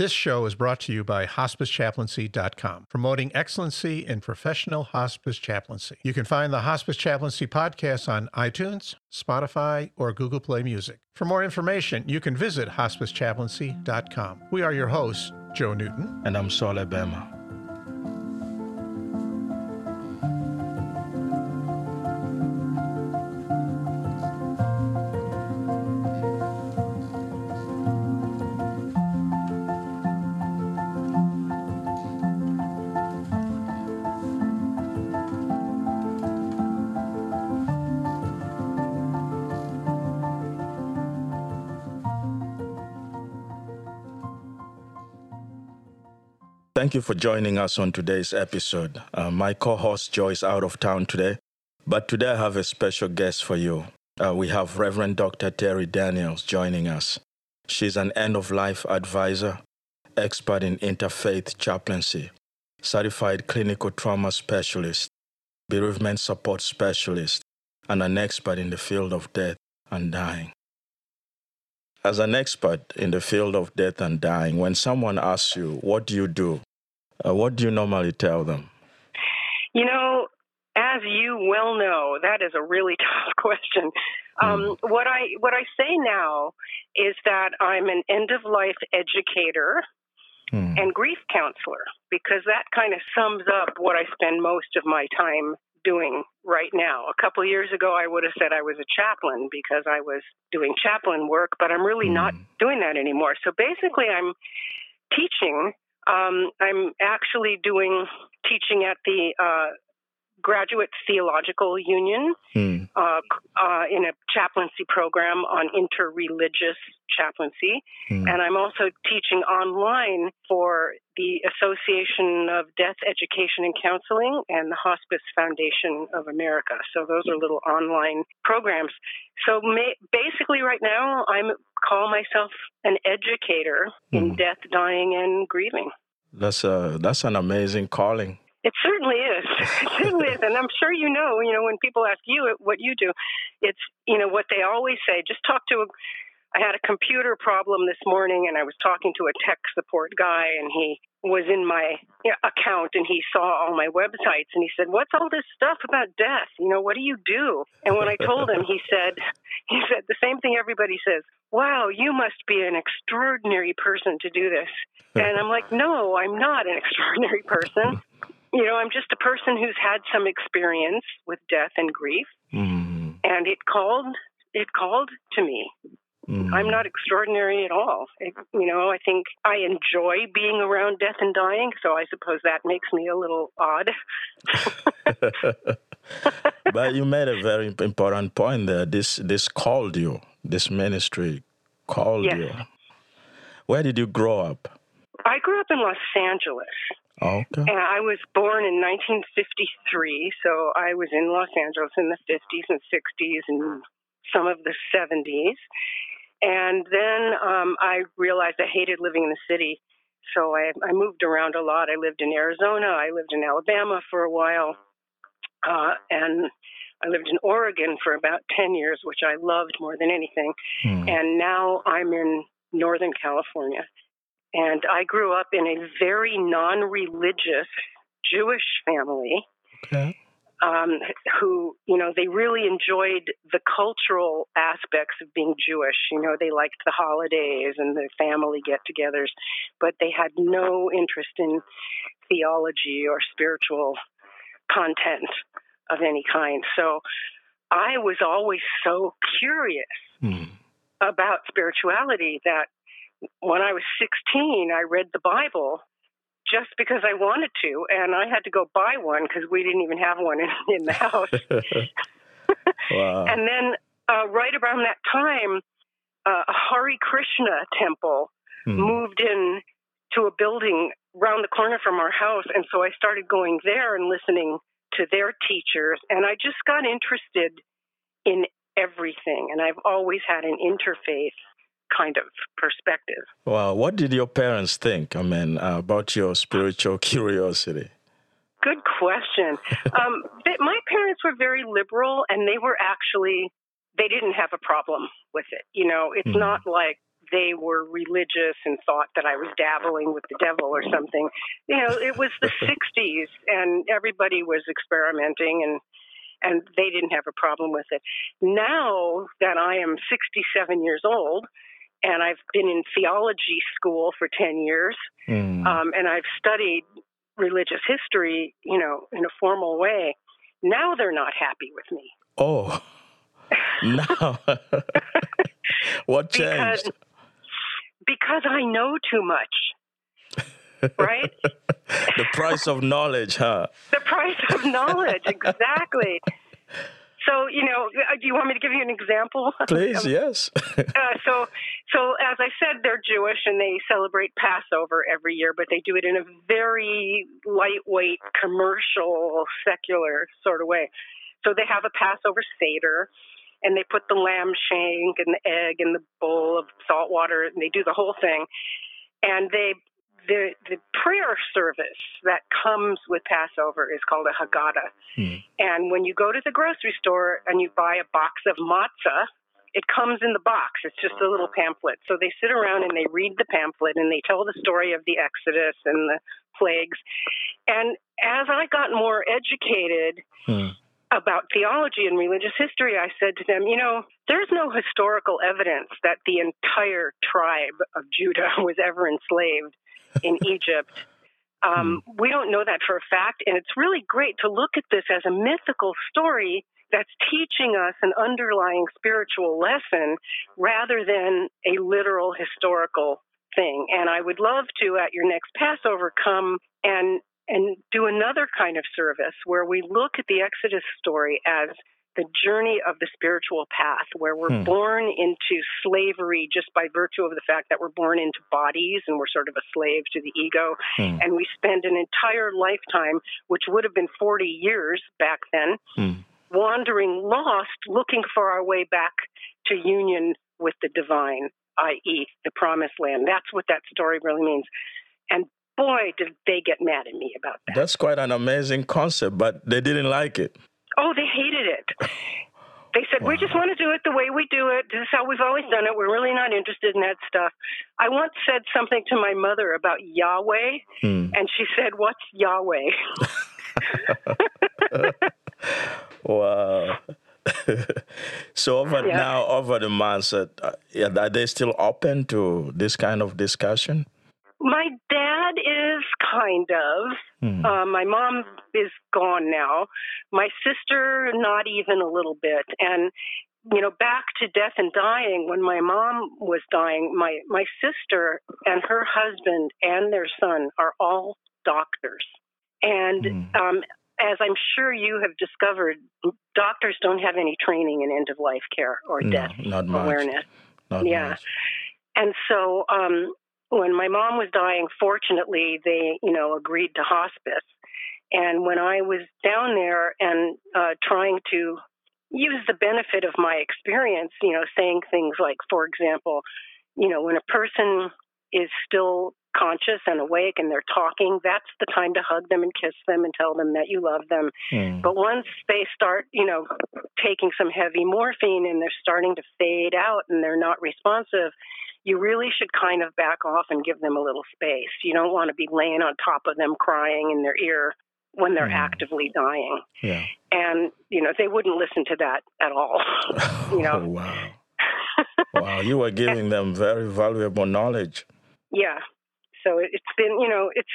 This show is brought to you by HospiceChaplaincy.com, promoting excellency in professional hospice chaplaincy. You can find the Hospice Chaplaincy podcast on iTunes, Spotify, or Google Play Music. For more information, you can visit HospiceChaplaincy.com. We are your hosts, Joe Newton. And I'm Saul Abema. Thank you for joining us on today's episode. Uh, my co host Joe is out of town today, but today I have a special guest for you. Uh, we have Reverend Dr. Terri Daniels joining us. She's an end of life advisor, expert in interfaith chaplaincy, certified clinical trauma specialist, bereavement support specialist, and an expert in the field of death and dying. As an expert in the field of death and dying, when someone asks you, What do you do? Uh, what do you normally tell them? You know, as you well know, that is a really tough question. Um, mm. What I what I say now is that I'm an end of life educator mm. and grief counselor because that kind of sums up what I spend most of my time doing right now. A couple years ago, I would have said I was a chaplain because I was doing chaplain work, but I'm really mm. not doing that anymore. So basically, I'm teaching um, I'm actually doing teaching at the uh, Graduate Theological Union hmm. uh, uh, in a chaplaincy program on interreligious chaplaincy. Hmm. And I'm also teaching online for the Association of Death Education and Counseling and the Hospice Foundation of America. So those are little online programs. So may, basically, right now, I call myself an educator hmm. in death, dying, and grieving. That's a that's an amazing calling. It certainly is. It certainly is, and I'm sure you know. You know, when people ask you what you do, it's you know what they always say. Just talk to a. I had a computer problem this morning, and I was talking to a tech support guy, and he was in my account, and he saw all my websites, and he said, "What's all this stuff about death? You know, what do you do?" And when I told him, he said, he said the same thing everybody says wow, you must be an extraordinary person to do this. And I'm like, no, I'm not an extraordinary person. You know, I'm just a person who's had some experience with death and grief. Mm. And it called it called to me. Mm. I'm not extraordinary at all. It, you know, I think I enjoy being around death and dying, so I suppose that makes me a little odd. but you made a very important point there. This this called you this ministry called yes. you. Where did you grow up? I grew up in Los Angeles. Okay. And I was born in 1953, so I was in Los Angeles in the 50s and 60s and some of the 70s. And then um, I realized I hated living in the city, so I, I moved around a lot. I lived in Arizona, I lived in Alabama for a while, uh, and I lived in Oregon for about 10 years, which I loved more than anything. Hmm. And now I'm in Northern California. And I grew up in a very non religious Jewish family. Okay. Um, who, you know, they really enjoyed the cultural aspects of being Jewish. You know, they liked the holidays and the family get togethers, but they had no interest in theology or spiritual content of any kind. So I was always so curious mm. about spirituality that when I was 16, I read the Bible just because I wanted to, and I had to go buy one because we didn't even have one in, in the house. wow. And then uh, right around that time, uh, a Hare Krishna temple mm. moved in to a building around the corner from our house, and so I started going there and listening to their teachers. And I just got interested in everything. And I've always had an interfaith kind of perspective. Well, what did your parents think, I mean, uh, about your spiritual curiosity? Good question. um, they, my parents were very liberal, and they were actually, they didn't have a problem with it. You know, it's mm. not like they were religious and thought that I was dabbling with the devil or something. You know, it was the 60s and everybody was experimenting and and they didn't have a problem with it. Now that I am 67 years old and I've been in theology school for 10 years mm. um, and I've studied religious history, you know, in a formal way, now they're not happy with me. Oh, no. what changed? Because, because I know too much. Right? the price of knowledge, huh? The price of knowledge, exactly. So, you know, uh, do you want me to give you an example? Please, yes. uh, so, so as I said, they're Jewish and they celebrate Passover every year, but they do it in a very lightweight, commercial, secular sort of way. So they have a Passover Seder and they put the lamb shank and the egg in the bowl of salt water and they do the whole thing. And they the the prayer service that comes with Passover is called a Haggadah. Hmm. And when you go to the grocery store and you buy a box of matzah, it comes in the box. It's just a little pamphlet. So they sit around and they read the pamphlet and they tell the story of the Exodus and the plagues. And as I got more educated, hmm about theology and religious history, I said to them, you know, there's no historical evidence that the entire tribe of Judah was ever enslaved in Egypt. Um, hmm. we don't know that for a fact, and it's really great to look at this as a mythical story that's teaching us an underlying spiritual lesson rather than a literal historical thing. And I would love to, at your next Passover, come and and do another kind of service where we look at the Exodus story as the journey of the spiritual path, where we're hmm. born into slavery just by virtue of the fact that we're born into bodies and we're sort of a slave to the ego. Hmm. And we spend an entire lifetime, which would have been 40 years back then, hmm. wandering lost, looking for our way back to union with the divine, i.e., the promised land. That's what that story really means. And boy, did they get mad at me about that. That's quite an amazing concept, but they didn't like it. Oh, they hated it. They said, wow. we just want to do it the way we do it. This is how we've always done it. We're really not interested in that stuff. I once said something to my mother about Yahweh, hmm. and she said, What's Yahweh? wow. so over yeah. now, over the months, uh, are they still open to this kind of discussion? My dad kind of. Hmm. Uh, my mom is gone now. My sister, not even a little bit. And you know, back to death and dying. When my mom was dying, my my sister and her husband and their son are all doctors. And hmm. um, as I'm sure you have discovered, doctors don't have any training in end of life care or no, death awareness. Not yeah. Much. And so um, when my mom was dying, fortunately, they, you know, agreed to hospice. And when I was down there and uh, trying to use the benefit of my experience, you know, saying things like, for example, you know, when a person is still conscious and awake and they're talking, that's the time to hug them and kiss them and tell them that you love them. Mm. But once they start, you know, taking some heavy morphine and they're starting to fade out and they're not responsive, you really should kind of back off and give them a little space. You don't want to be laying on top of them crying in their ear when they're mm. actively dying. Yeah. And, you know, they wouldn't listen to that at all. you know. Oh, wow. wow, you were giving them very valuable knowledge. Yeah. So it's been, you know, it's,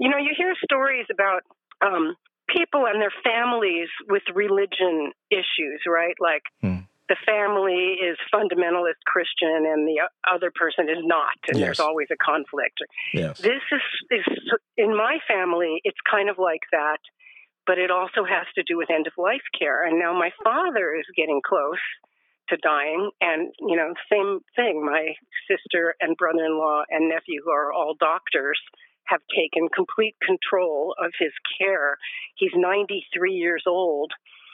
you know, you hear stories about um, people and their families with religion issues, right? Like, mm the family is fundamentalist Christian and the other person is not, and yes. there's always a conflict. Yes. This is, is in my family, it's kind of like that, but it also has to do with end of life care. And now my father is getting close to dying, and you know, same thing. My sister and brother-in-law and nephew, who are all doctors, have taken complete control of his care. He's 93 years old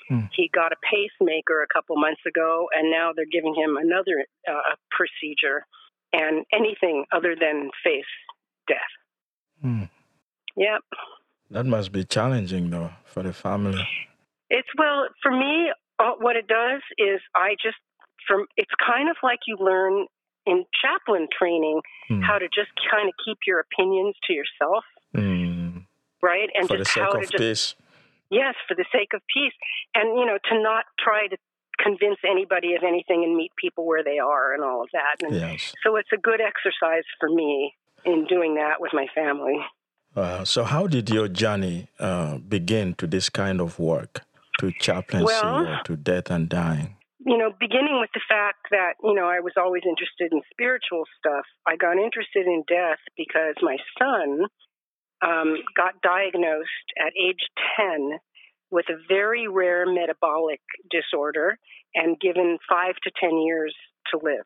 Hmm. He got a pacemaker a couple months ago, and now they're giving him another uh, procedure, and anything other than face death. Hmm. Yep. That must be challenging, though, for the family. It's well for me. Uh, what it does is I just from it's kind of like you learn in chaplain training mm. how to just kind of keep your opinions to yourself, mm. right? And for just the sake how of to just, peace. Yes, for the sake of peace, and you know, to not try to convince anybody of anything and meet people where they are and all of that. And yes. So it's a good exercise for me in doing that with my family. Uh, so, how did your journey uh, begin to this kind of work, to chaplaincy well, or to death and dying? You know, beginning with the fact that, you know, I was always interested in spiritual stuff, I got interested in death because my son um, got diagnosed at age 10 with a very rare metabolic disorder and given five to 10 years to live.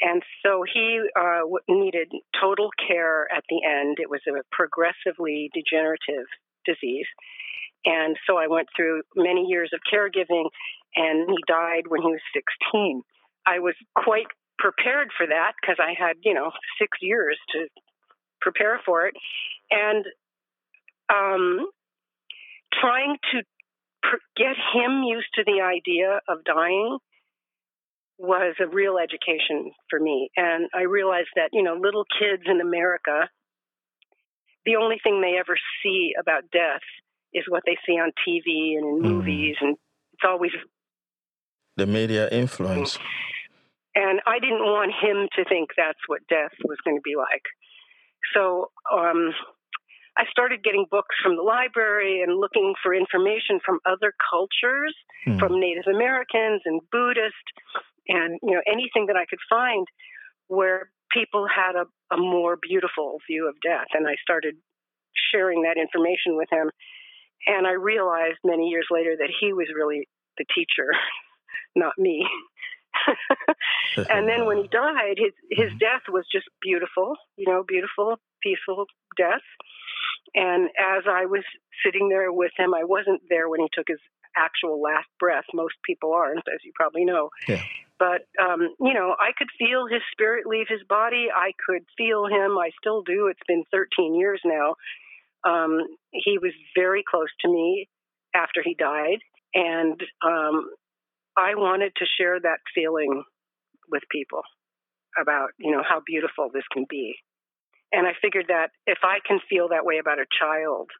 And so he uh, needed total care at the end. It was a progressively degenerative disease. And so I went through many years of caregiving, and he died when he was 16. I was quite prepared for that because I had, you know, six years to prepare for it. And um, trying to pr- get him used to the idea of dying was a real education for me. And I realized that, you know, little kids in America, the only thing they ever see about death is what they see on TV and in mm. movies. And it's always the media influence. And I didn't want him to think that's what death was going to be like. So um, I started getting books from the library and looking for information from other cultures, mm. from Native Americans and Buddhists, and you know anything that I could find where people had a, a more beautiful view of death. And I started sharing that information with him. And I realized many years later that he was really the teacher, not me. and then when he died, his his mm-hmm. death was just beautiful, you know, beautiful, peaceful death. And as I was sitting there with him, I wasn't there when he took his actual last breath. Most people aren't, as you probably know. Yeah. But, um, you know, I could feel his spirit leave his body. I could feel him. I still do. It's been 13 years now. Um, he was very close to me after he died. And um, I wanted to share that feeling with people about, you know, how beautiful this can be. And I figured that if I can feel that way about a child,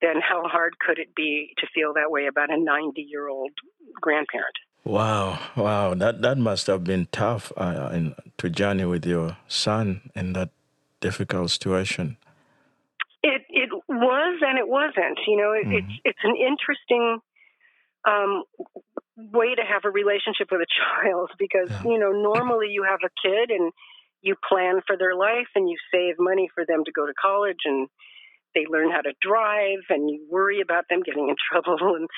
then how hard could it be to feel that way about a 90 year old grandparent? Wow, wow, that that must have been tough uh, in, to journey with your son in that difficult situation. It it was and it wasn't. You know, it, mm-hmm. it's it's an interesting um, way to have a relationship with a child because yeah. you know normally you have a kid and you plan for their life and you save money for them to go to college and they learn how to drive and you worry about them getting in trouble. And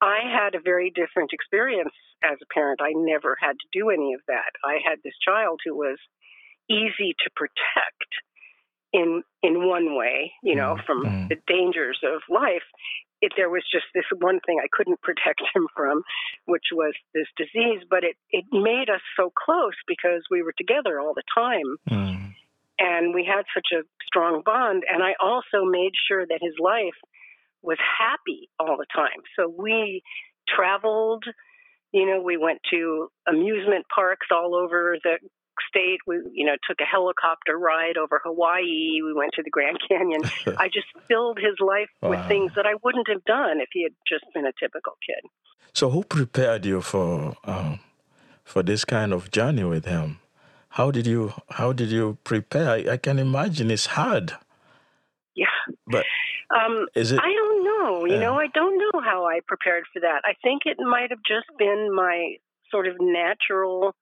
I had a very different experience as a parent. I never had to do any of that. I had this child who was easy to protect in in one way, you know, mm, from mm. the dangers of life. It, there was just this one thing I couldn't protect him from, which was this disease. But it it made us so close because we were together all the time. Mm and we had such a strong bond. And I also made sure that his life was happy all the time. So we traveled, you know, we went to amusement parks all over the state. We, you know, took a helicopter ride over Hawaii. We went to the Grand Canyon. I just filled his life wow. with things that I wouldn't have done if he had just been a typical kid. So, who prepared you for um, for this kind of journey with him? How did you how did you prepare? I, I can imagine it's hard. Yeah. But um, is it? I don't know. You know, I don't know how I prepared for that. I think it might have just been my sort of natural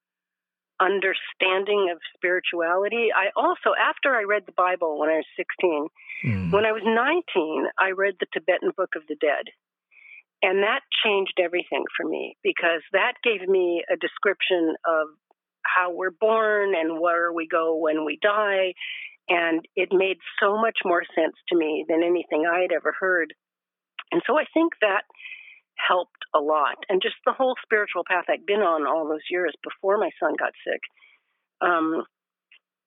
understanding of spirituality. I also, after I read the Bible when I was 16, mm. when I was 19, I read the Tibetan Book of the Dead. And that changed everything for me because that gave me a description of how we're born and where we go when we die. And it made so much more sense to me than anything I had ever heard. And so I think that helped a lot. And just the whole spiritual path I'd been on all those years before my son got sick, um,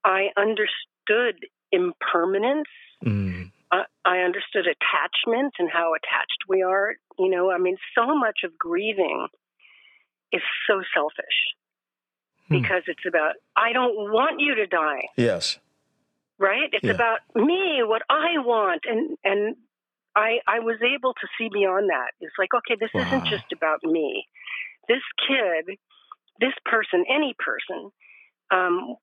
I understood impermanence. Mm. I, I understood attachment and how attached we are. You know, I mean, so much of grieving is so selfish Hmm. because it's about I don't want you to die, Yes. right? It's Yeah. about me, what I want, and and I I was able to see beyond that. It's like okay, this Wow. isn't just about me. This kid, this person, any person. Um,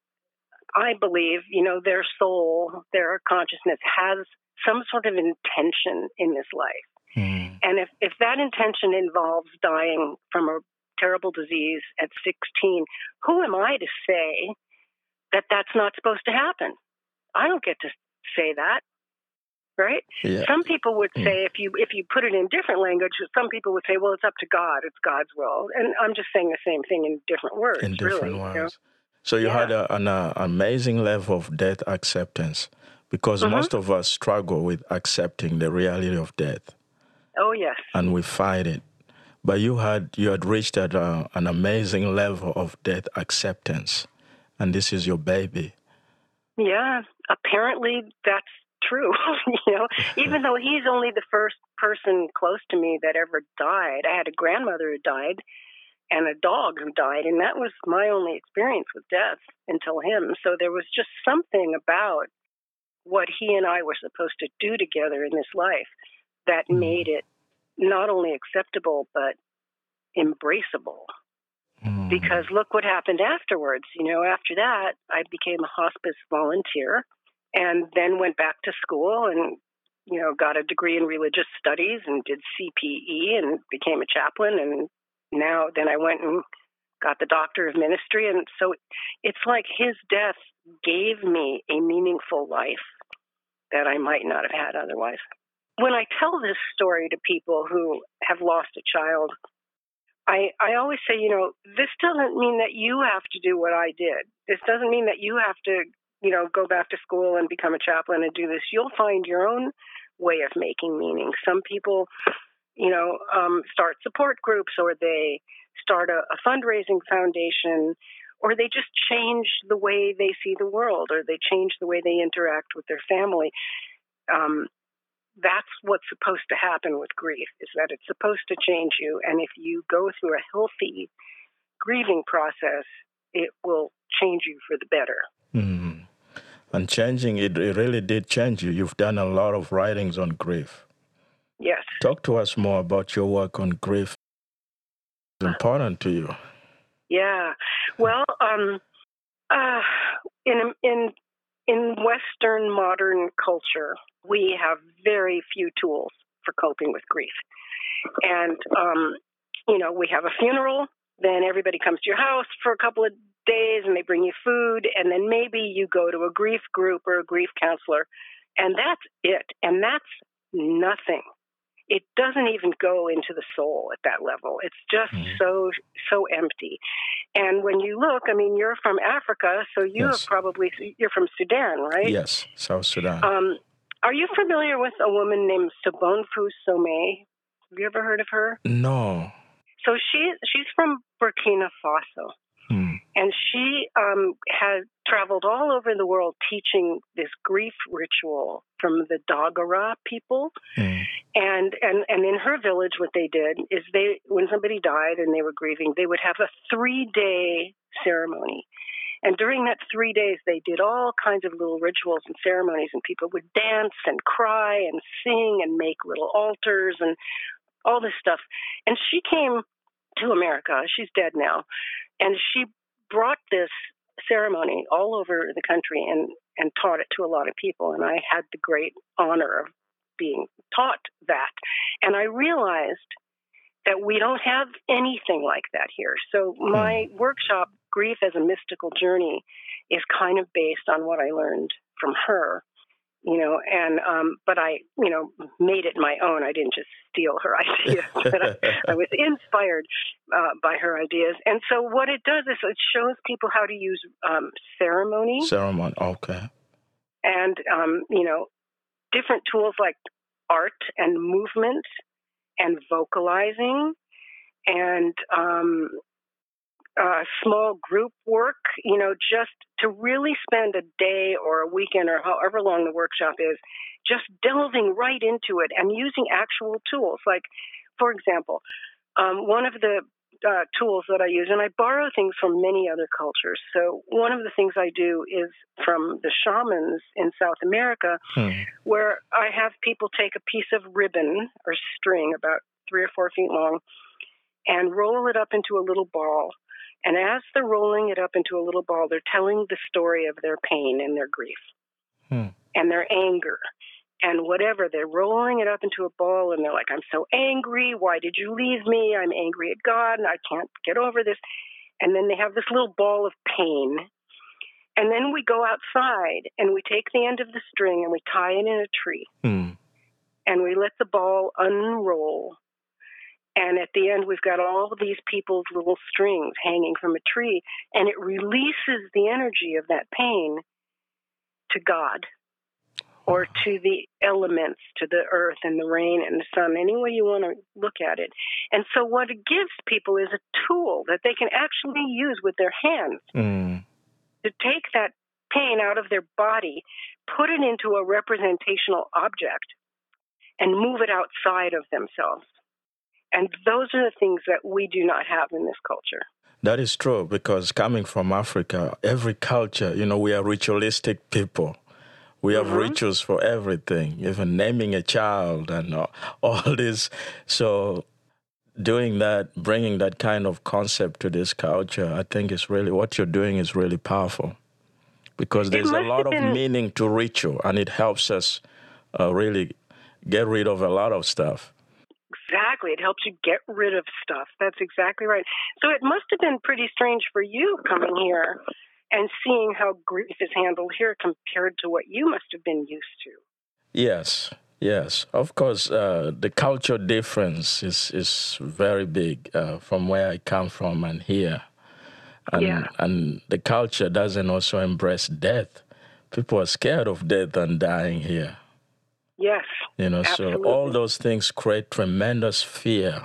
I believe, you know, their soul, their consciousness has some sort of intention in this life. Mm. And if, if that intention involves dying from a terrible disease at 16, who am I to say that that's not supposed to happen? I don't get to say that, right? Yeah. Some people would Mm. say if you if you put it in different language, some people would say, well, it's up to God, it's God's will, and I'm just saying the same thing in different words, in different really. you know? So you Yeah. had a, an uh, amazing level of death acceptance because Mhm. most of us struggle with accepting the reality of death Oh yes, and we fight it. But you had you had reached at uh, an amazing level of death acceptance, and this is your baby. yeah. Apparently, that's true. you know, even though he's only the first person close to me that ever died. I had a grandmother who died and a dog who died, and that was my only experience with death until him. So there was just something about what he and I were supposed to do together in this life that Mhm. made it not only acceptable but embraceable Mm. because look what happened afterwards. You know, after that, I became a hospice volunteer and then went back to school and, you know, got a degree in religious studies and did CPE and became a chaplain. And now, then I went and got the doctor of ministry. And so it's like his death gave me a meaningful life that I might not have had otherwise. When I tell this story to people who have lost a child, I, I always say, you know, this doesn't mean that you have to do what I did. This doesn't mean that you have to, you know, go back to school and become a chaplain and do this. You'll find your own way of making meaning. Some people, you know, um, start support groups or they start a, a fundraising foundation or they just change the way they see the world or they change the way they interact with their family. Um, that's what's supposed to happen with grief is that it's supposed to change you and if you go through a healthy grieving process it will change you for the better Mm. And changing it, it really did change you. You've done a lot of writings on grief. yes Talk to us more about your work on grief. It's important to you. yeah well um uh in in in western modern culture we have very few tools for coping with grief and um you know we have a funeral then everybody comes to your house for a couple of days and they bring you food and then maybe you go to a grief group or a grief counselor and that's it and that's nothing it doesn't even go into the soul at that level it's just Mhm. so so empty and when you look i mean you're from africa so you Yes. have probably you're from sudan right Yes, South Sudan. um are you familiar with a woman named Sobonfu Some? Have you ever heard of her? no. So she she's from Burkina Faso, Hmm. and she um, has traveled all over the world teaching this grief ritual from the Dagara people. Hmm. And and and in her village, what they did is they when somebody died and they were grieving, they would have a three day ceremony. And during that three days, they did all kinds of little rituals and ceremonies, and people would dance and cry and sing and make little altars and all this stuff. And she came to America. She's dead now, and she brought this ceremony all over the country and and taught it to a lot of people. And I had the great honor of being taught that, and I realized that we don't have anything like that here. So hmm. my workshop, Grief as a Mystical Journey, is kind of based on what I learned from her. You know, and um, but I, you know, made it my own. I didn't just steal her ideas, but I, I was inspired uh, by her ideas. And so, what it does is it shows people how to use um, ceremony Ceremony. Okay. and um, you know different tools like art and movement and vocalizing and um, uh, small group work you know just to really spend a day or a weekend or however long the workshop is just delving right into it and using actual tools like for example um, one of the uh, tools that I use, and I borrow things from many other cultures. So one of the things I do is from the shamans in South America, hmm. where I have people take a piece of ribbon or string about three or four feet long and roll it up into a little ball. And as they're rolling it up into a little ball, they're telling the story of their pain and their grief hmm. and their anger and whatever. They're rolling it up into a ball and they're like, I'm so angry. Why did you leave me? I'm angry at God and I can't get over this. And then they have this little ball of pain. And then we go outside and we take the end of the string and we tie it in a tree. Hmm. And we let the ball unroll. And at the end, we've got all these people's little strings hanging from a tree. And it releases the energy of that pain to God or to the elements, to the earth and the rain and the sun, any way you want to look at it. And so, what it gives people is a tool that they can actually use with their hands mm. to take that pain out of their body, put it into a representational object, and move it outside of themselves. And those are the things that we do not have in this culture. That is true because coming from Africa, every culture, you know, we are ritualistic people. We have mm-hmm. rituals for everything, even naming a child and all, all this. So, doing that, bringing that kind of concept to this culture, I think is really what you're doing is really powerful because there's a lot of meaning to ritual and it helps us uh, really get rid of a lot of stuff. Exactly. It helps you get rid of stuff. That's exactly right. So it must have been pretty strange for you coming here and seeing how grief is handled here compared to what you must have been used to. Yes, yes. Of course, uh, the culture difference is, is very big uh, from where I come from and here. And, yeah. and the culture doesn't also embrace death. People are scared of death and dying here. Yes. You know, absolutely. so all those things create tremendous fear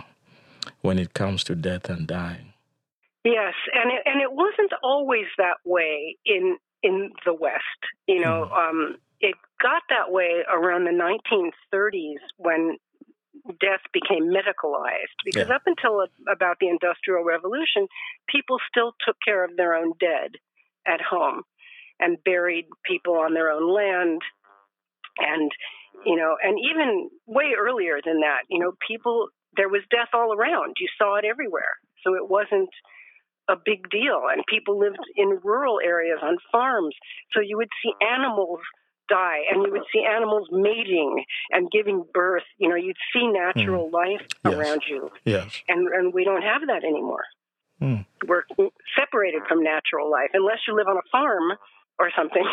when it comes to death and dying. Yes, and it, and it wasn't always that way in in the West. You know, mm. um, it got that way around the 1930s when death became medicalized. Because yeah. up until about the Industrial Revolution, people still took care of their own dead at home and buried people on their own land, and you know, and even way earlier than that, you know, people there was death all around. You saw it everywhere. So it wasn't a big deal. And people lived in rural areas on farms. So you would see animals die and you would see animals mating and giving birth. You know, you'd see natural mm. life yes. around you. Yes. And, and we don't have that anymore. Mm. We're separated from natural life unless you live on a farm or something.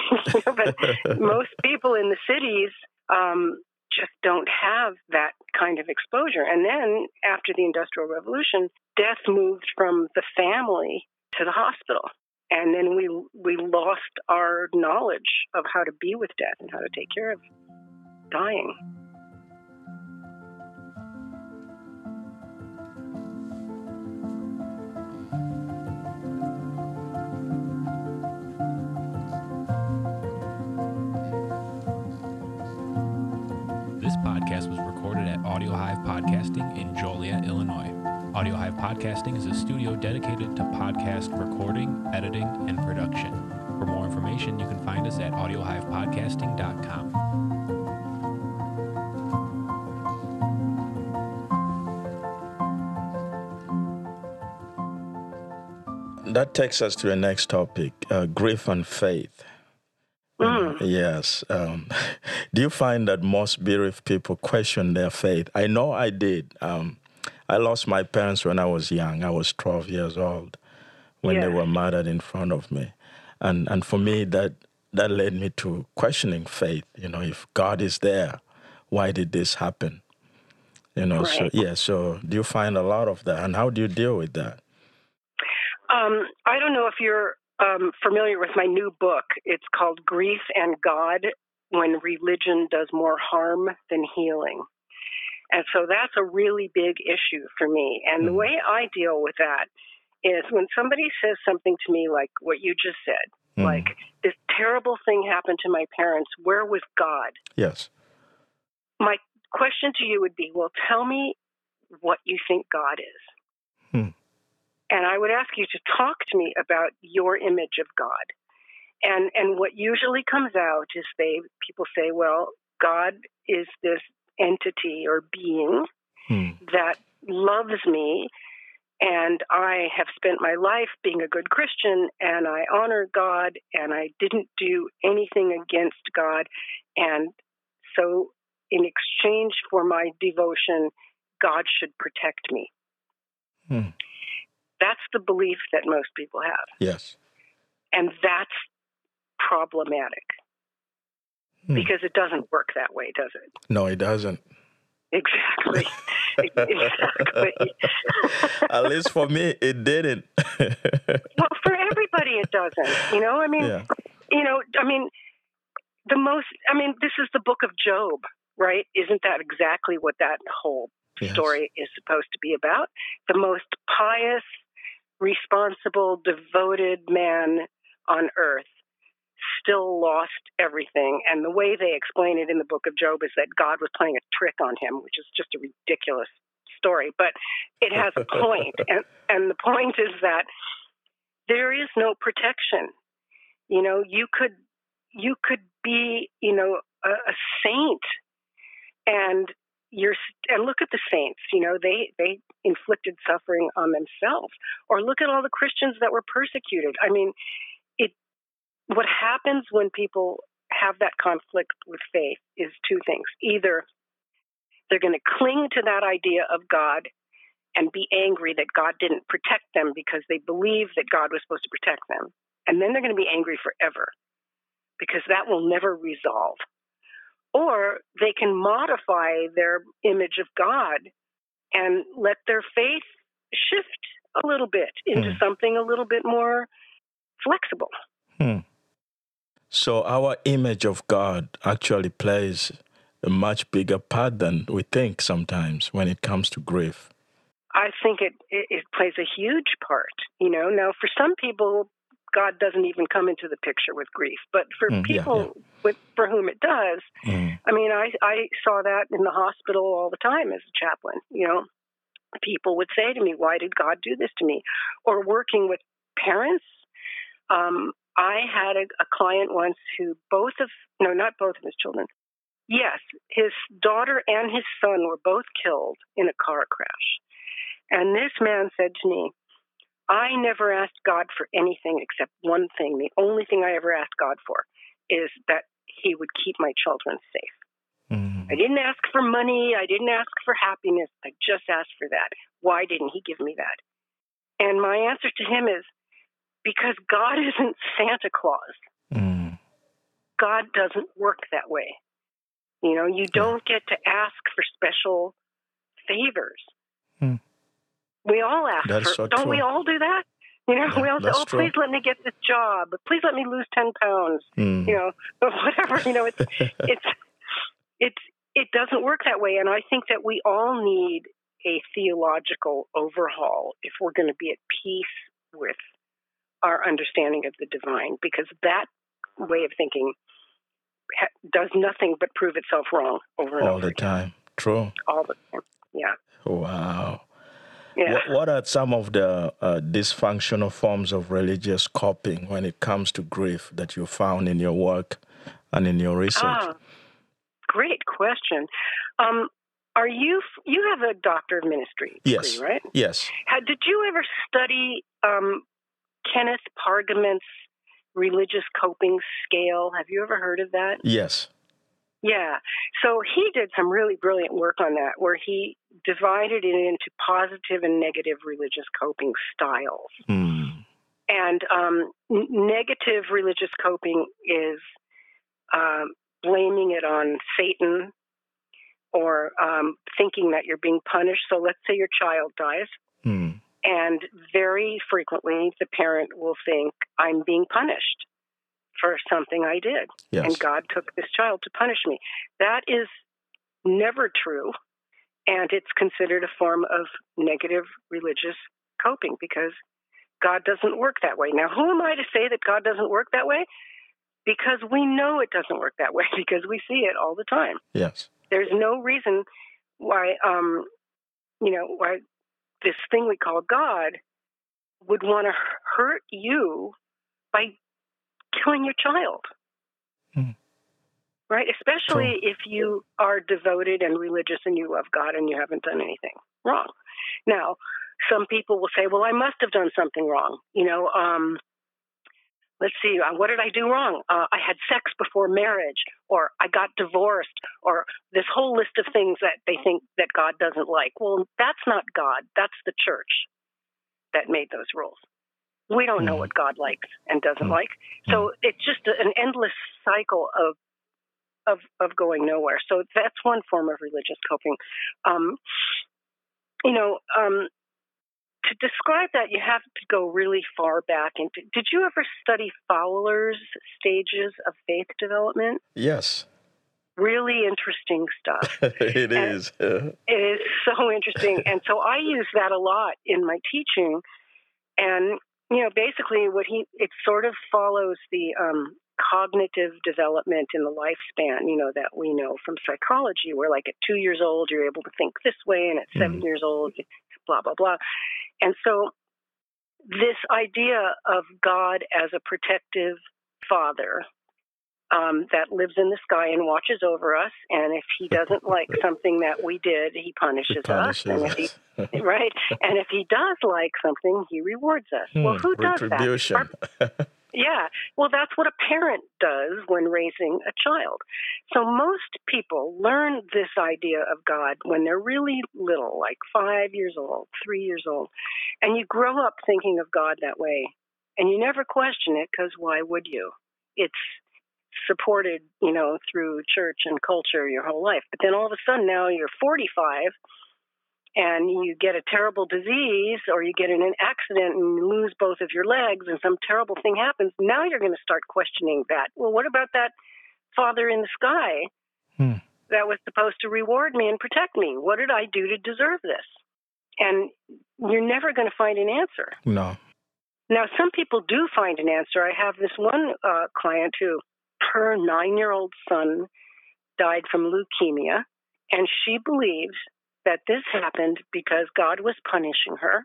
but most people in the cities um, just don't have that kind of exposure. And then after the Industrial Revolution, death moved from the family to the hospital. And then we we lost our knowledge of how to be with death and how to take care of dying. Audio Hive Podcasting in Joliet, Illinois. Audio Hive Podcasting is a studio dedicated to podcast recording, editing, and production. For more information, you can find us at audiohivepodcasting.com. That takes us to the next topic uh, grief and faith. Yes. Um, do you find that most bereaved people question their faith? I know I did. Um, I lost my parents when I was young. I was 12 years old when they were murdered in front of me. And, and for me, that, that led me to questioning faith. You know, if God is there, why did this happen? You know, right. so yeah, so do you find a lot of that? And how do you deal with that? Um, I don't know if you're um, familiar with my new book. It's called Grief and God When Religion Does More Harm Than Healing. And so that's a really big issue for me. And the hmm. way I deal with that is when somebody says something to me like what you just said, mm. like this terrible thing happened to my parents, where was God? Yes. My question to you would be, well, tell me what you think God is. Hmm. And I would ask you to talk to me about your image of God. And and what usually comes out is they people say, well, God is this entity or being Hmm. that loves me and I have spent my life being a good Christian and I honor God and I didn't do anything against God and so in exchange for my devotion God should protect me. Hmm. That's the belief that most people have Yes. and that's problematic Hmm. because it doesn't work that way, does it? No, it doesn't. Exactly. exactly. At least for me, it didn't. well, for everybody, it doesn't. You know, I mean, yeah. you know, I mean, the most. I mean, this is the book of Job, right? Isn't that exactly what that whole Yes. story is supposed to be about? The most pious, responsible, devoted man on earth still lost everything. And the way they explain it in the book of Job is that God was playing a trick on him, which is just a ridiculous story. But it has a point. and, and the point is that there is no protection. You know, you could you could be, you know, a, a saint and you're and look at the saints, you know, they they inflicted suffering on themselves. Or look at all the Christians that were persecuted. I mean, it what happens when people have that conflict with faith is two things. Either they're going to cling to that idea of God and be angry that God didn't protect them because they believe that God was supposed to protect them. And then they're going to be angry forever because that will never resolve. Or they can modify their image of God and let their faith shift a little bit into Hmm. something a little bit more flexible. Hmm. So our image of God actually plays a much bigger part than we think sometimes when it comes to grief. I think it, it, it plays a huge part. You know, now for some people, God doesn't even come into the picture with grief, but for Mm, yeah, people With, for whom it does, Mm. I mean, I I saw that in the hospital all the time as a chaplain. You know, people would say to me, "Why did God do this to me?" Or working with parents. Um, I had a, a client once who both of no, not both of his children. Yes, his daughter and his son were both killed in a car crash. And this man said to me, I never asked God for anything except one thing. The only thing I ever asked God for is that he would keep my children safe. Mm. I didn't ask for money. I didn't ask for happiness. I just asked for that. Why didn't he give me that? And my answer to him is because God isn't Santa Claus. Mm. God doesn't work that way. You know, you don't get to ask for special favors. Hmm. We all ask That is for. so don't we all do that? You know, Yeah, we all say, that's "Oh, true. please let me get this job. Please let me lose ten pounds." Mm. You know, whatever. You know, it's it's it's it doesn't work that way, and I think that we all need a theological overhaul if we're going to be at peace with our understanding of the divine, because that way of thinking ha- does nothing but prove itself wrong over and All over the again. time. True. All the time. Yeah. Wow. Yeah. What, what are some of the uh, dysfunctional forms of religious coping when it comes to grief that you found in your work and in your research? Ah, great question. Um, are you you have a doctor of ministry degree, Yes. right? Yes. How, did you ever study um, Kenneth Pargament's religious coping scale? Have you ever heard of that? Yes. Yeah. So he did some really brilliant work on that, where he divided it into positive and negative religious coping styles. Mm. And um, n- negative religious coping is um, blaming it on Satan or um, thinking that you're being punished. So let's say your child dies, Mm. and very frequently the parent will think, I'm being punished for something I did, Yes. and God took this child to punish me. That is never true, and it's considered a form of negative religious coping because God doesn't work that way. Now, who am I to say that God doesn't work that way? Because we know it doesn't work that way because we see it all the time. Yes. There's no reason why, um, you know, why this thing we call God would want to hurt you by killing your child. Hmm. Right? Especially if you are devoted and religious and you love God and you haven't done anything wrong. Now, some people will say, well, I must have done something wrong. You know, um, let's see, uh, what did I do wrong? Uh, I had sex before marriage, or I got divorced, or this whole list of things that they think that God doesn't like. Well, that's not God, that's the church that made those rules. We don't know Mhm. what God likes and doesn't Mhm. like. So it's just an endless cycle of of of going nowhere. So that's one form of religious coping. Um, you know, um, to describe that, you have to go really far back. Into, did you ever study Fowler's stages of faith development? Yes, Really interesting stuff. it And- is. It is so interesting. and so I use that a lot in my teaching. And, you know, basically what he, it sort of follows the um, cognitive development in the lifespan, you know, that we know from psychology, where like at two years old, you're able to think this way, and at 7 Mhm. years old, blah, blah, blah. And so this idea of God as a protective father um, that lives in the sky and watches over us. And if he doesn't like something that we did, he punishes, it punishes us. And if he, right? And if he does like something, he rewards us. Well, Hmm, who does that? Our- yeah. Well, that's what a parent does when raising a child. So most people learn this idea of God when they're really little, like five years old, three years old. And you grow up thinking of God that way. And you never question it because why would you? It's supported, you know, through church and culture your whole life. But then all of a sudden now you're 45 and you get a terrible disease or you get in an accident and you lose both of your legs and some terrible thing happens, now you're going to start questioning that. Well, what about that father in the sky Hmm. that was supposed to reward me and protect me? What did I do to deserve this? And you're never going to find an answer. no. Now, some people do find an answer. I have this one uh, client who, her nine year old son died from leukemia, and she believes that this happened because God was punishing her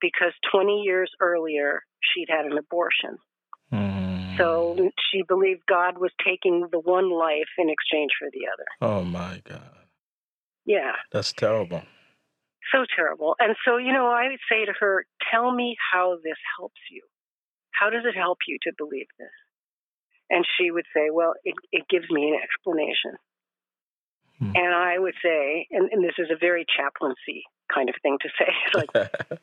because 20 years earlier she'd had an abortion. Mm. So she believed God was taking the one life in exchange for the other. Oh my God. Yeah. That's terrible. so terrible. And so, you know, I would say to her, tell me how this helps you. How does it help you to believe this? And she would say, well, it, it gives me an explanation. Hmm. And I would say, and, and this is a very chaplaincy kind of thing to say, like,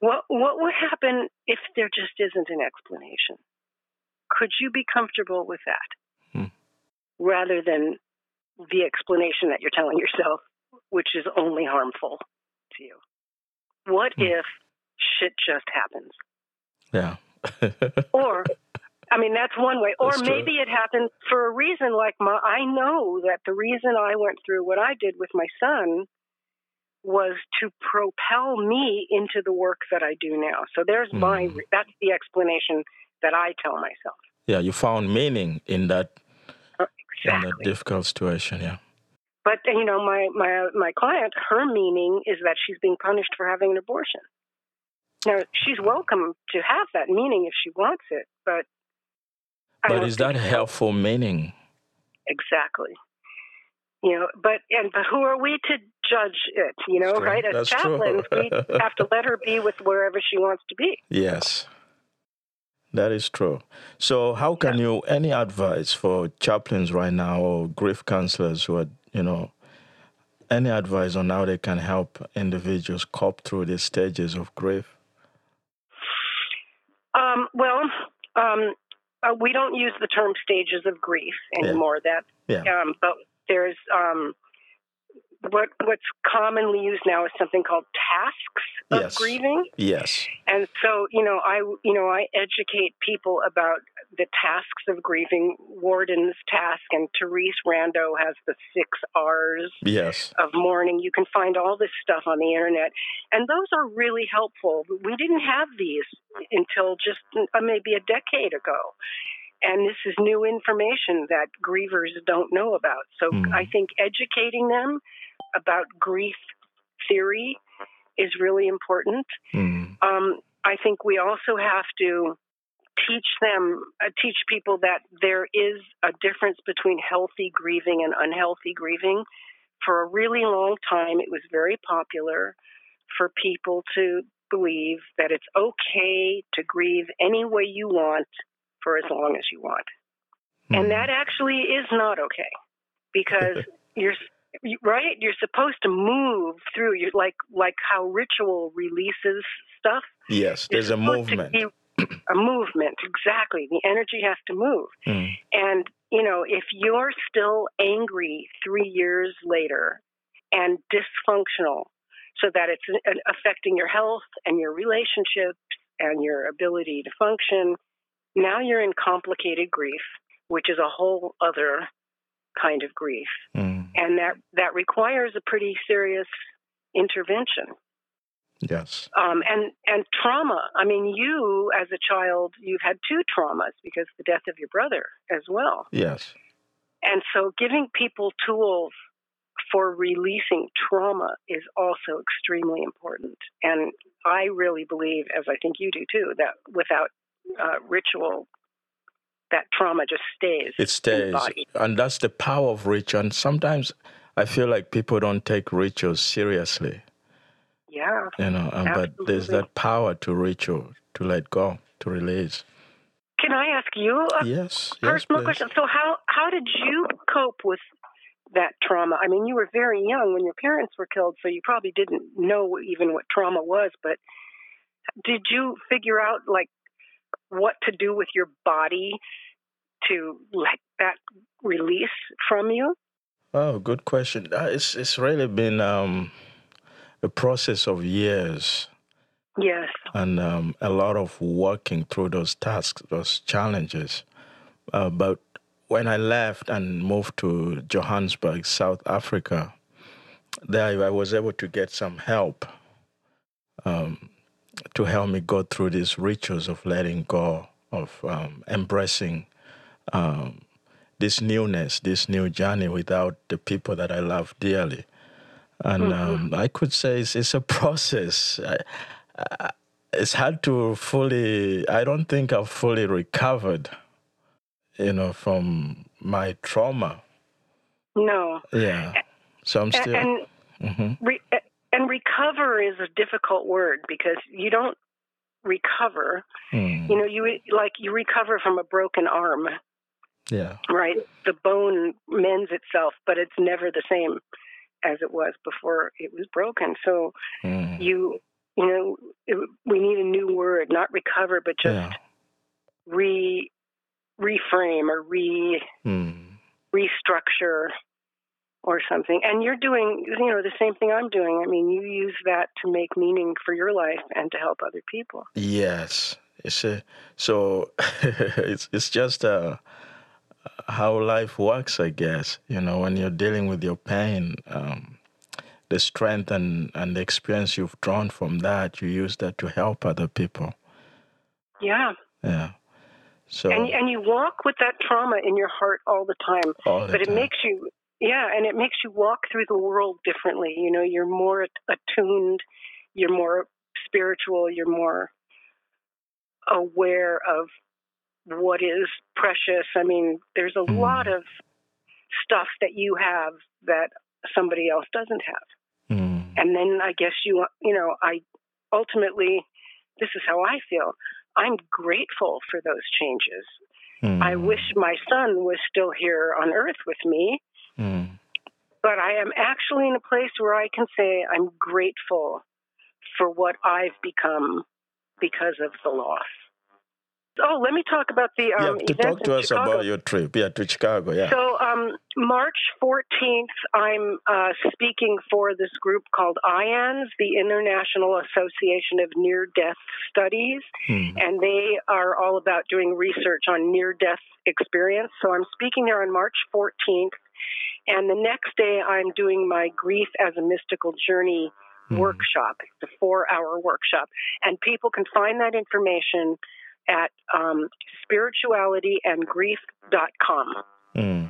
what, what would happen if there just isn't an explanation? Could you be comfortable with that? Hmm. Rather than the explanation that you're telling yourself, which is only harmful to you. What Hmm. if shit just happens? yeah. Or, I mean, that's one way. Or true. maybe it happened for a reason like my, I know that the reason I went through what I did with my son was to propel me into the work that I do now. So there's my, Hmm. that's the explanation that I tell myself. yeah, you found meaning in that in that difficult situation. Yeah. But you know, my my my client, her meaning is that she's being punished for having an abortion. Now she's welcome to have that meaning if she wants it, but I But is that so. helpful meaning? exactly? You know, but and but who are we to judge it? You know, true. right? As That's chaplains, we have to let her be with wherever she wants to be. Yes. That is true. So, how can you any advice for chaplains right now or grief counselors who are, you know, any advice on how they can help individuals cope through these stages of grief? Um, well, um, uh, we don't use the term stages of grief Yeah. anymore. That, Yeah. um, but there's um, what what's commonly used now is something called tasks of Yes. grieving. Yes. And so, you know, I you know I educate people about the tasks of grieving. Worden's task, and Therese Rando has the six R's Yes. of mourning. You can find all this stuff on the internet, and those are really helpful. We didn't have these until just uh, maybe a decade ago. And this is new information that grievers don't know about. So Hmm. I think educating them about grief theory is really important. Mm. Um, I think we also have to teach them, uh, teach people that there is a difference between healthy grieving and unhealthy grieving. For a really long time, it was very popular for people to believe that it's okay to grieve any way you want for as long as you want. Mm. And hmm. that actually is not okay because you're right you're supposed to move through you like like how ritual releases stuff yes there's a movement a movement exactly the energy has to move mm. and you know if you're still angry 3 years later and dysfunctional so that it's uh, affecting your health and your relationships and your ability to function now you're in complicated grief which is a whole other kind of grief. Mm. And that, that requires a pretty serious intervention. Yes. Um, and, and trauma. I mean, you as a child, you've had two traumas because the death of your brother as well. Yes. And so giving people tools for releasing trauma is also extremely important. And I really believe, as I think you do too, that without uh, ritual that trauma just stays. It stays. And that's the power of ritual. And sometimes I feel like people don't take rituals seriously. Yeah. You know, but there's that power to ritual, to let go, to release. Can I ask you a yes, personal yes, question? So how how did you cope with that trauma? I mean, you were very young when your parents were killed, so you probably didn't know even what trauma was, but did you figure out like what to do with your body to let that release from you? Oh, good question. Uh, it's it's really been um, a process of years. Yes. And um, a lot of working through those tasks, those challenges. Uh, but when I left and moved to Johannesburg, South Africa, there I was able to get some help. Um, to help me go through these rituals of letting go, of um, embracing um, this newness, this new journey without the people that I love dearly. And mm-hmm. um, I could say it's, it's a process. I, I, it's hard to fully, I don't think I've fully recovered, you know, from my trauma. No. Yeah. So I'm still. And, mm-hmm. re- and recover is a difficult word because you don't recover. Mm. You know, you like you recover from a broken arm. Yeah. Right. The bone mends itself, but it's never the same as it was before it was broken. So mm. you you know it, we need a new word, not recover, but just yeah. re reframe or re mm. restructure or something. And you're doing, you know, the same thing I'm doing. I mean, you use that to make meaning for your life and to help other people. Yes. It's a, so it's it's just uh, how life works, I guess. You know, when you're dealing with your pain, um, the strength and, and the experience you've drawn from that, you use that to help other people. Yeah. Yeah. So and and you walk with that trauma in your heart all the time, all the but time. it makes you yeah, and it makes you walk through the world differently. You know, you're more attuned, you're more spiritual, you're more aware of what is precious. I mean, there's a mm. lot of stuff that you have that somebody else doesn't have. Mm. And then I guess you, you know, I ultimately, this is how I feel. I'm grateful for those changes. Mm. I wish my son was still here on earth with me. But I am actually in a place where I can say I'm grateful for what I've become because of the loss. Oh, let me talk about the um, yeah, to talk to us Chicago. about your trip, yeah, to Chicago, yeah. So, um, March 14th, I'm uh, speaking for this group called IANDS, the International Association of Near Death Studies, hmm. and they are all about doing research on near death experience. So, I'm speaking there on March 14th, and the next day, I'm doing my Grief as a Mystical Journey mm. workshop. It's a four hour workshop. And people can find that information at um, spiritualityandgrief.com. Mm.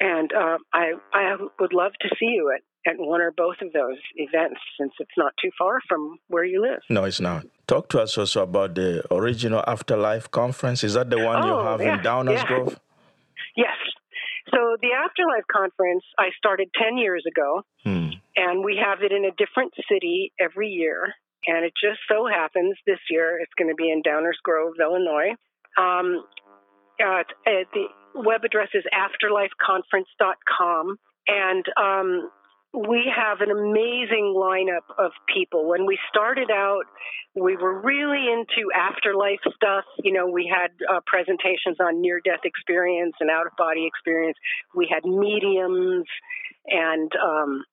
And uh, I, I would love to see you at, at one or both of those events since it's not too far from where you live. No, it's not. Talk to us also about the original Afterlife Conference. Is that the one you Oh, have yeah, in Downers yeah. Grove? Yes. So the Afterlife Conference I started 10 years ago, Hmm. and we have it in a different city every year. And it just so happens this year it's going to be in Downers Grove, Illinois. Um, uh, the web address is afterlifeconference.com. And um, we have an amazing lineup of people. When we started out, we were really into afterlife stuff. You know, we had uh, presentations on near death experience and out of body experience. We had mediums and um,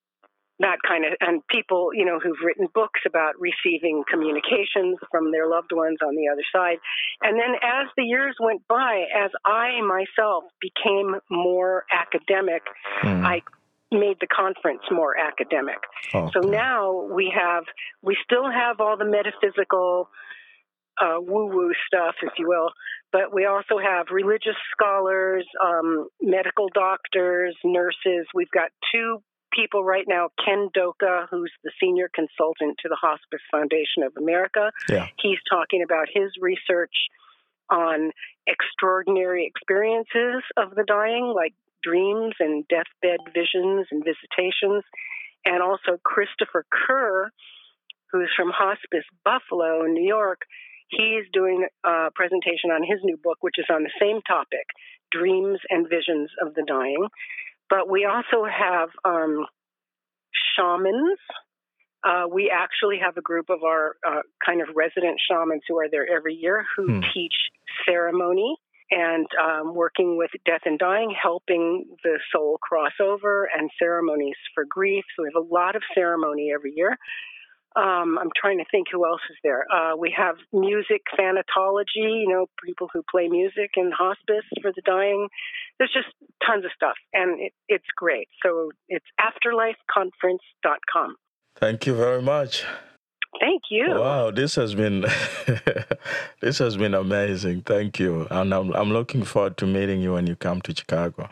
that kind of, and people, you know, who've written books about receiving communications from their loved ones on the other side. And then as the years went by, as I myself became more academic, Hmm. I made the conference more academic. Okay. So now we have, we still have all the metaphysical uh, woo woo stuff, if you will, but we also have religious scholars, um, medical doctors, nurses. We've got two people right now Ken Doka, who's the senior consultant to the Hospice Foundation of America. Yeah. He's talking about his research on extraordinary experiences of the dying, like dreams and deathbed visions and visitations. And also Christopher Kerr, who's from Hospice Buffalo in New York. He's doing a presentation on his new book, which is on the same topic dreams and visions of the dying. But we also have um, shamans. Uh, we actually have a group of our uh, kind of resident shamans who are there every year who Hmm. teach ceremony and um, working with death and dying, helping the soul cross over, and ceremonies for grief. So we have a lot of ceremony every year. Um, I'm trying to think who else is there. Uh, we have music thanatology, you know, people who play music in hospice for the dying. There's just tons of stuff, and it, it's great. So it's afterlifeconference.com. Thank you very much. Thank you. Wow, this has been this has been amazing. Thank you, and I'm I'm looking forward to meeting you when you come to Chicago.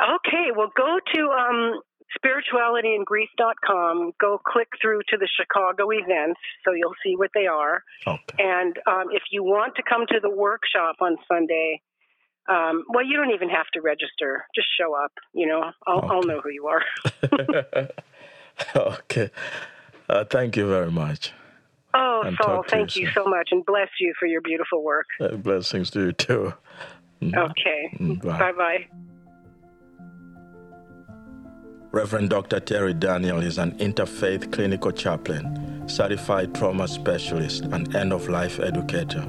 Okay, well, go to um, spiritualityandgrief.com. Go click through to the Chicago events so you'll see what they are. Okay. And um, if you want to come to the workshop on Sunday, um, well, you don't even have to register. Just show up. You know, I'll, I'll know who you are. okay. Uh, thank you very much. Oh, And Saul, talk to you thank you soon. so much, and bless you for your beautiful work. Uh, blessings to you too. Okay, Mm, bye. bye bye. Reverend Dr. Terri Daniel is an interfaith clinical chaplain, certified trauma specialist, and end of life educator.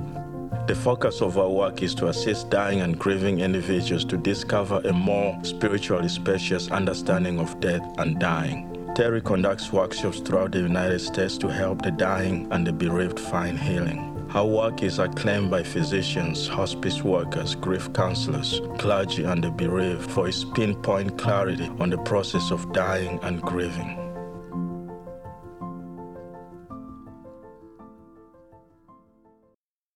The focus of our work is to assist dying and grieving individuals to discover a more spiritually spacious understanding of death and dying. Terri conducts workshops throughout the United States to help the dying and the bereaved find healing. Her work is acclaimed by physicians, hospice workers, grief counselors, clergy, and the bereaved for its pinpoint clarity on the process of dying and grieving.